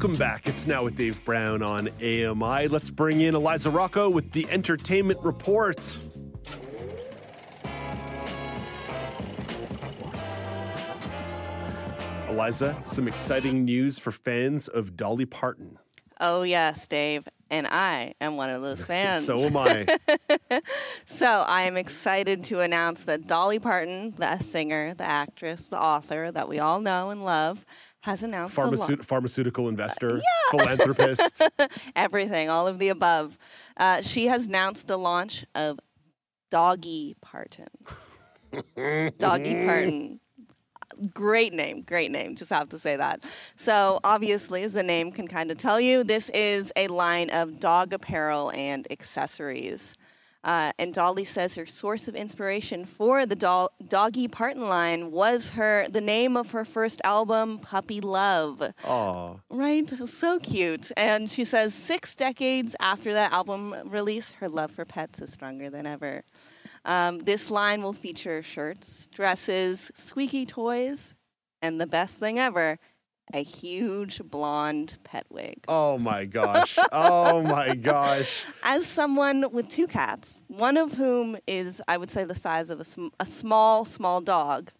Welcome back. It's now with Dave Brown on AMI. Let's bring in Eliza Rocco with the entertainment report. Eliza, some exciting news for fans of Dolly Parton. Oh, yes, Dave. And I am one of those fans. So am I. so I am excited to announce that Dolly Parton, the singer, the actress, the author that we all know and love, has announced the lo- pharmaceutical investor, philanthropist. everything, all of the above. Uh, she has announced the launch of Doggy Parton. Doggy Parton. Great name, great name. Just have to say that. So, obviously, as the name can kind of tell you, this is a line of dog apparel and accessories. Uh, and Dolly says her source of inspiration for the doll, Doggy Parton line was her the name of her first album, Puppy Love. Aw. Right? So cute. And she says six decades after that album release, her love for pets is stronger than ever. Um, this line will feature shirts, dresses, squeaky toys, and the best thing ever, a huge blonde pet wig. Oh my gosh. Oh my gosh. As someone with two cats, one of whom is, I would say, the size of a, sm- a small, small dog,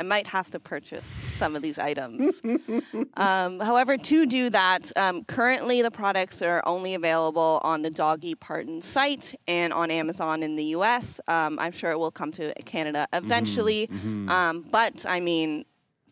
I might have to purchase some of these items. um, however, to do that, um, currently the products are only available on the Doggy Parton site and on Amazon in the US. Um, I'm sure it will come to Canada eventually. Um, but I mean,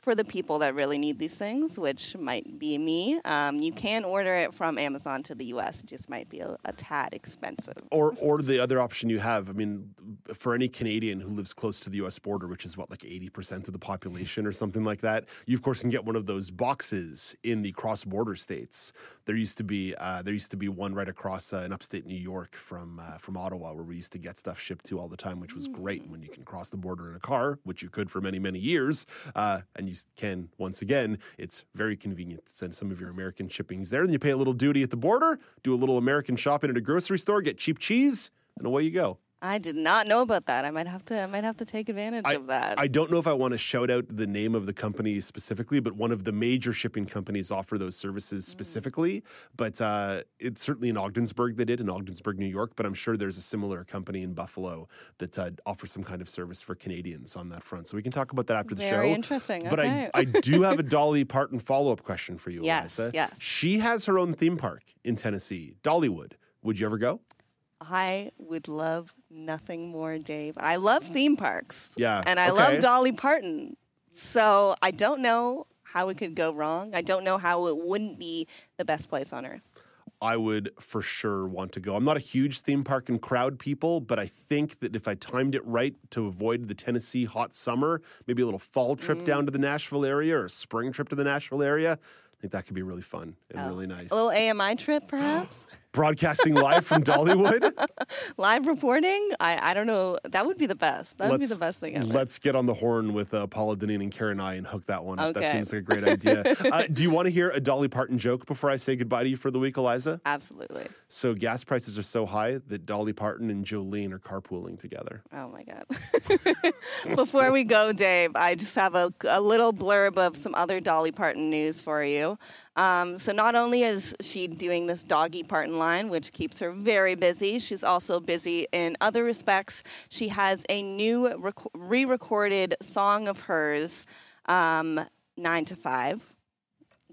for the people that really need these things, which might be me, um, you can order it from Amazon to the US. It just might be a, a tad expensive. Or, or the other option you have, I mean, for any Canadian who lives close to the US border, which is what, like 80% of the population or something like that, you of course can get one of those boxes in the cross border states. There used to be uh, there used to be one right across uh, in upstate New York from uh, from Ottawa where we used to get stuff shipped to all the time, which was great when you can cross the border in a car, which you could for many many years, uh, and you can once again. It's very convenient to send some of your American shippings there, and you pay a little duty at the border, do a little American shopping at a grocery store, get cheap cheese, and away you go. I did not know about that. I might have to. I might have to take advantage of that. I don't know if I want to shout out the name of the company specifically, but one of the major shipping companies offer those services specifically. But uh, it's certainly in Ogdensburg they did in Ogdensburg, New York. But I'm sure there's a similar company in Buffalo that uh, offers some kind of service for Canadians on that front. So we can talk about that after the Very show. interesting. But Okay. I, I do have a Dolly Parton follow up question for you, Yes, yes. She has her own theme park in Tennessee, Dollywood. Would you ever go? I would love nothing more, Dave. I love theme parks. Yeah, And I okay. love Dolly Parton. So I don't know how it could go wrong. I don't know how it wouldn't be the best place on earth. I would for sure want to go. I'm not a huge theme park and crowd people, but I think that if I timed it right to avoid the Tennessee hot summer, maybe a little fall trip Mm. down to the Nashville area or a spring trip to the Nashville area, I think that could be really fun and Oh. really nice. A little AMI trip, perhaps? Broadcasting live from Dollywood. Live reporting? I, I don't know. That would be the best. That would be the best thing ever. Let's get on the horn with uh, Paula Deneen and Karen I and hook that one up. That seems like a great idea. uh, do you want to hear a Dolly Parton joke before I say goodbye to you for the week, Eliza? Absolutely. So gas prices are so high that Dolly Parton and Jolene are carpooling together. Oh my God. Before we go, Dave, I just have a, a little blurb of some other Dolly Parton news for you. Um, so, not only is she doing this Doggy Parton line, which keeps her very busy, she's also busy in other respects. She has a new rec- re recorded song of hers, um, Nine to Five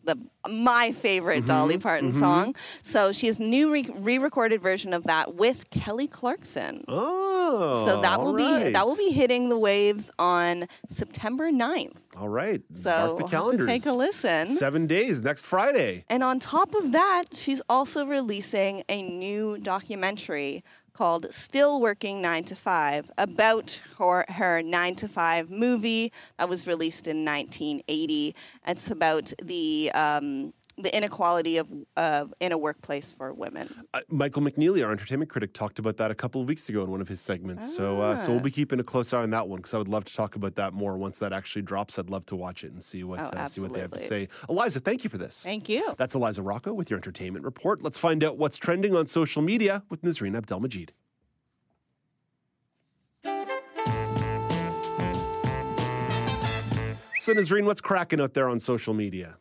the my favorite mm-hmm. Dolly Parton mm-hmm. song. So she has new re- re-recorded version of that with Kelly Clarkson. Oh, So that will all be that will be hitting the waves on September 9th. all right. So Mark the calendars. take a listen. Seven days next Friday. And on top of that, she's also releasing a new documentary called Still Working 9 to 5 about her, her 9 to 5 movie that was released in 1980. It's about the um, the inequality of uh, in a workplace for women. Uh, Michael McNeely, our entertainment critic, talked about that a couple of weeks ago in one of his segments. So, uh, so we'll Ah. be keeping a close eye on that one because I would love to talk about that more once that actually drops. I'd love to watch it and see what Oh, uh, see what they have to say. Eliza, thank you for this. Thank you. That's Eliza Rocco with your entertainment report. Let's find out what's trending on social media with Nazreen Abdelmajid. So, Nazreen, what's cracking out there on social media?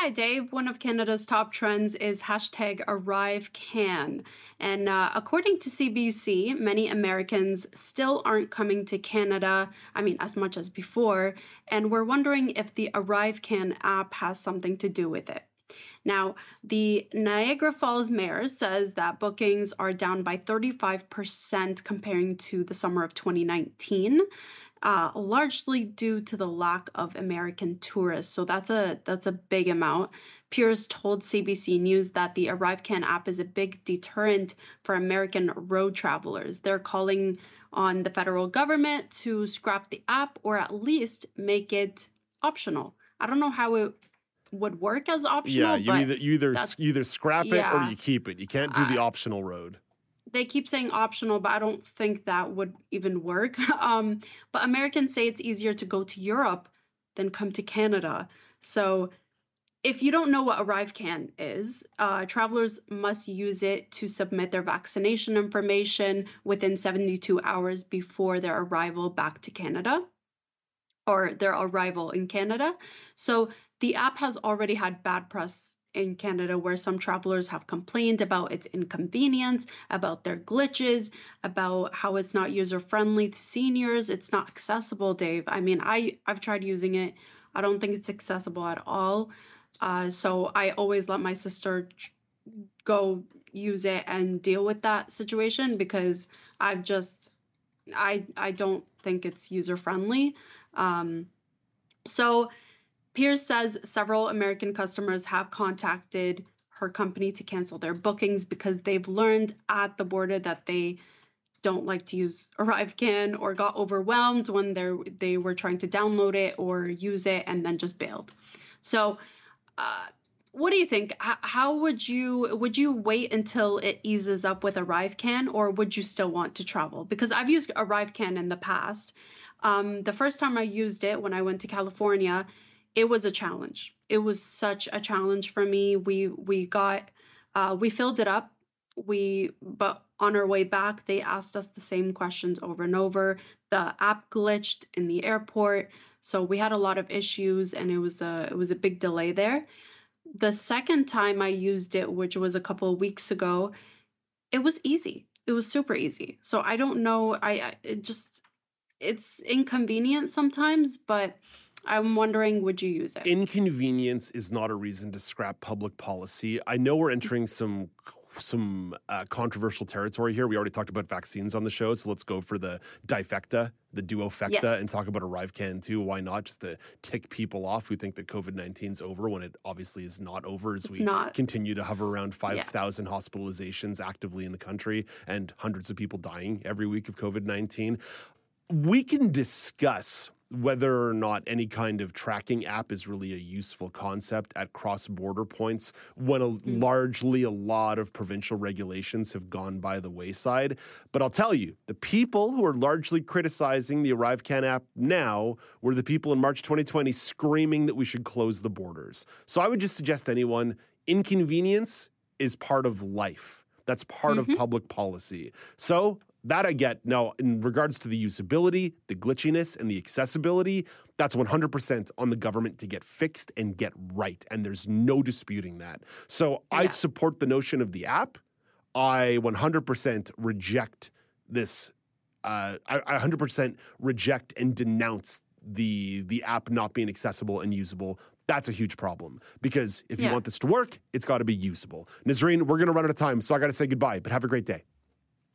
Hi, Dave. One of Canada's top trends is hashtag ArriveCan. And uh, according to CBC, many Americans still aren't coming to Canada, I mean, as much as before. And we're wondering if the ArriveCan app has something to do with it. Now, the Niagara Falls mayor says that bookings are down by 35% comparing to the summer of 2019 uh, largely due to the lack of American tourists. So that's a that's a big amount. Pierce told CBC News that the ArriveCan app is a big deterrent for American road travelers. They're calling on the federal government to scrap the app or at least make it optional. I don't know how it would work as optional, yeah, you but either you either you either scrap it or you keep it. You can't do the I- optional road. They keep saying optional, but I don't think that would even work. Um, but Americans say it's easier to go to Europe than come to Canada. So if you don't know what ArriveCan is, uh, travelers must use it to submit their vaccination information within 72 hours before their arrival back to Canada or their arrival in Canada. So the app has already had bad press in Canada where some travelers have complained about its inconvenience, about their glitches, about how it's not user friendly to seniors, it's not accessible, Dave. I mean, I I've tried using it. I don't think it's accessible at all. Uh, so I always let my sister go use it and deal with that situation because I've just I I don't think it's user friendly. Um, so Pierce says several American customers have contacted her company to cancel their bookings because they've learned at the border that they don't like to use ArriveCan or got overwhelmed when they they were trying to download it or use it and then just bailed. So, uh, what do you think? H- how would you would you wait until it eases up with ArriveCan or would you still want to travel? Because I've used ArriveCan in the past. Um, the first time I used it when I went to California, it was a challenge. It was such a challenge for me. We we got uh, we filled it up. We but on our way back, they asked us the same questions over and over. The app glitched in the airport, so we had a lot of issues, and it was a it was a big delay there. The second time I used it, which was a couple of weeks ago, it was easy. It was super easy. So I don't know. I I- it just it's inconvenient sometimes, but I'm wondering, would you use it? Inconvenience is not a reason to scrap public policy. I know we're entering some some uh, controversial territory here. We already talked about vaccines on the show, so let's go for the difecta, the duofecta, Yes. and talk about ArriveCan too. Why not? Just to tick people off who think that COVID 19 is over when it obviously is not over as It's we not. continue to hover around 5,000 hospitalizations actively in the country and hundreds of people dying every week of COVID 19 we can discuss whether or not any kind of tracking app is really a useful concept at cross border points when a, hmm. largely a lot of provincial regulations have gone by the wayside. But I'll tell you, the people who are largely criticizing the ArriveCan app now were the people in March 2020 screaming that we should close the borders. So I would just suggest anyone inconvenience is part of life. That's part of mm-hmm. public policy. So that I get. Now, in regards to the usability, the glitchiness, and the accessibility, that's 100% on the government to get fixed and get right. And there's no disputing that. So I support the notion of the app. I 100% reject this. Uh, I, I 100% reject and denounce the the app not being accessible and usable. That's a huge problem because if you want this to work, it's got to be usable. Nazreen, we're going to run out of time, so I got to say goodbye. But have a great day.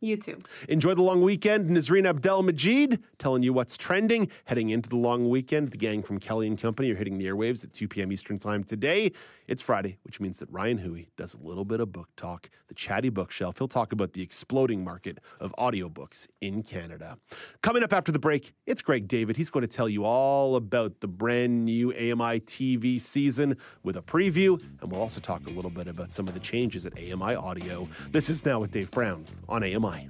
You too. Enjoy the long weekend. Nazreen Abdel Majid telling you what's trending. Heading into the long weekend, the gang from Kelly and Company are hitting the airwaves at 2 p.m. Eastern Time today. It's Friday, which means that Ryan Hui does a little bit of book talk, the chatty bookshelf. He'll talk about the exploding market of audiobooks in Canada. Coming up after the break, it's Greg David. He's going to tell you all about the brand new AMI TV season with a preview, and we'll also talk a little bit about some of the changes at AMI Audio. This is Now with Dave Brown on AMI.